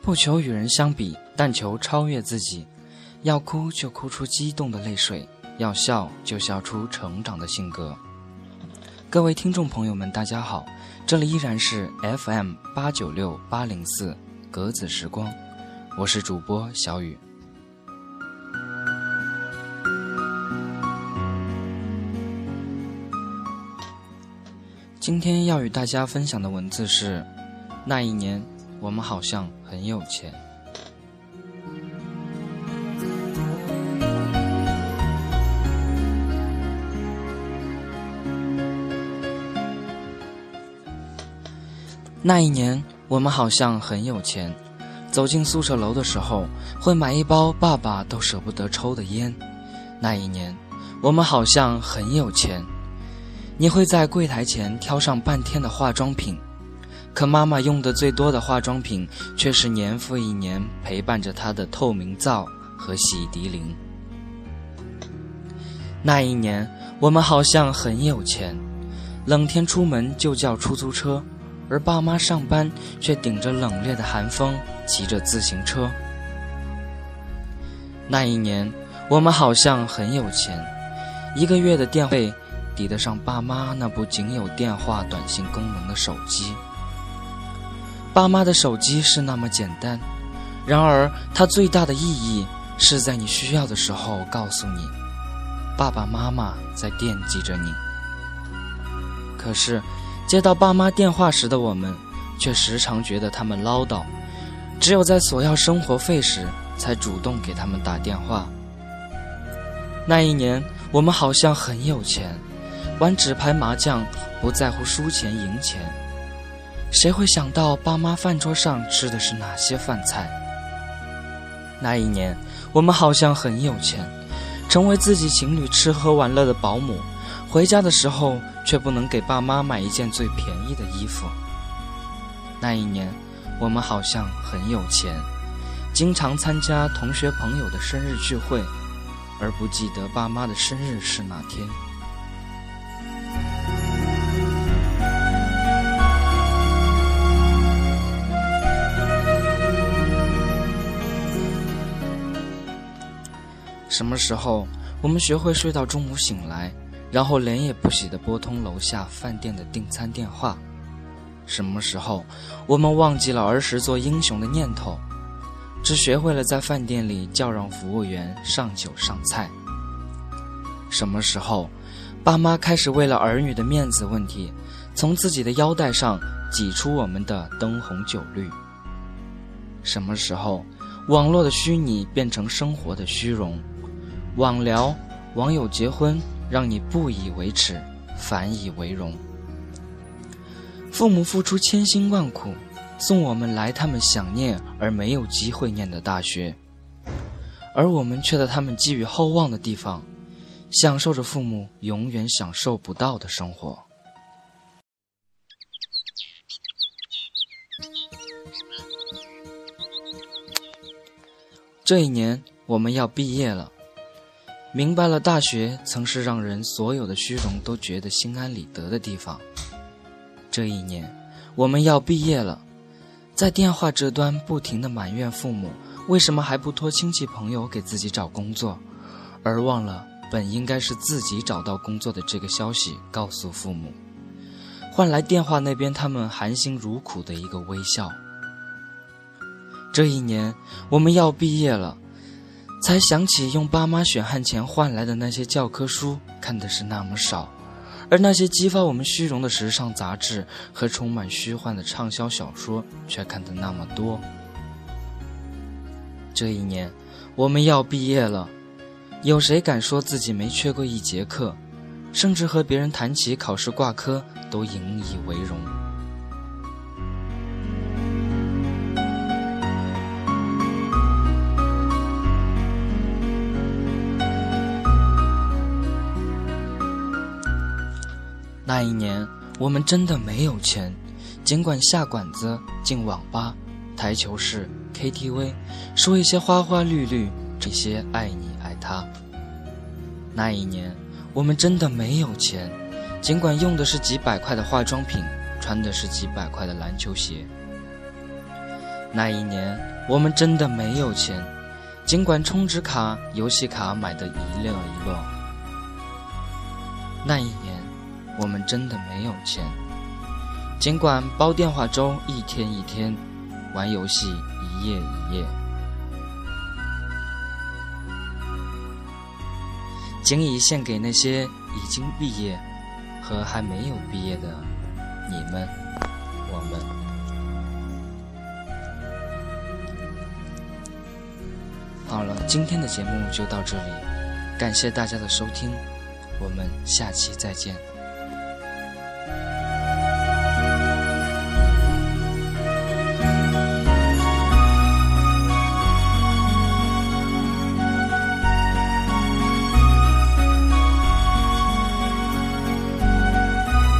不求与人相比，但求超越自己。要哭就哭出激动的泪水，要笑就笑出成长的性格。各位听众朋友们，大家好，这里依然是 FM 八九六八零四格子时光，我是主播小雨。今天要与大家分享的文字是：那一年。我们好像很有钱。那一年，我们好像很有钱。走进宿舍楼的时候，会买一包爸爸都舍不得抽的烟。那一年，我们好像很有钱。你会在柜台前挑上半天的化妆品。可妈妈用的最多的化妆品，却是年复一年陪伴着她的透明皂和洗涤灵。那一年，我们好像很有钱，冷天出门就叫出租车，而爸妈上班却顶着冷冽的寒风骑着自行车。那一年，我们好像很有钱，一个月的电费抵得上爸妈那部仅有电话短信功能的手机。爸妈的手机是那么简单，然而它最大的意义是在你需要的时候告诉你，爸爸妈妈在惦记着你。可是，接到爸妈电话时的我们，却时常觉得他们唠叨，只有在索要生活费时，才主动给他们打电话。那一年，我们好像很有钱，玩纸牌麻将不在乎输钱赢钱。谁会想到爸妈饭桌上吃的是哪些饭菜？那一年，我们好像很有钱，成为自己情侣吃喝玩乐的保姆，回家的时候却不能给爸妈买一件最便宜的衣服。那一年，我们好像很有钱，经常参加同学朋友的生日聚会，而不记得爸妈的生日是哪天。什么时候我们学会睡到中午醒来，然后连夜不洗的拨通楼下饭店的订餐电话？什么时候我们忘记了儿时做英雄的念头，只学会了在饭店里叫让服务员上酒上菜？什么时候爸妈开始为了儿女的面子问题，从自己的腰带上挤出我们的灯红酒绿？什么时候网络的虚拟变成生活的虚荣？网聊、网友结婚，让你不以为耻，反以为荣。父母付出千辛万苦，送我们来他们想念而没有机会念的大学，而我们却在他们寄予厚望的地方，享受着父母永远享受不到的生活。这一年，我们要毕业了。明白了，大学曾是让人所有的虚荣都觉得心安理得的地方。这一年，我们要毕业了，在电话这端不停的埋怨父母为什么还不托亲戚朋友给自己找工作，而忘了本应该是自己找到工作的这个消息告诉父母，换来电话那边他们含辛茹苦的一个微笑。这一年，我们要毕业了。才想起用爸妈血汗钱换来的那些教科书看的是那么少，而那些激发我们虚荣的时尚杂志和充满虚幻的畅销小说却看得那么多。这一年，我们要毕业了，有谁敢说自己没缺过一节课？甚至和别人谈起考试挂科都引以为荣。那一年，我们真的没有钱，尽管下馆子、进网吧、台球室、KTV，说一些花花绿绿，这些爱你爱他。那一年，我们真的没有钱，尽管用的是几百块的化妆品，穿的是几百块的篮球鞋。那一年，我们真的没有钱，尽管充值卡、游戏卡买的一乐一乐。那一年，我们真的没有钱，尽管煲电话粥一天一天，玩游戏一夜一夜。仅以献给那些已经毕业和还没有毕业的你们，我们。好了，今天的节目就到这里，感谢大家的收听，我们下期再见。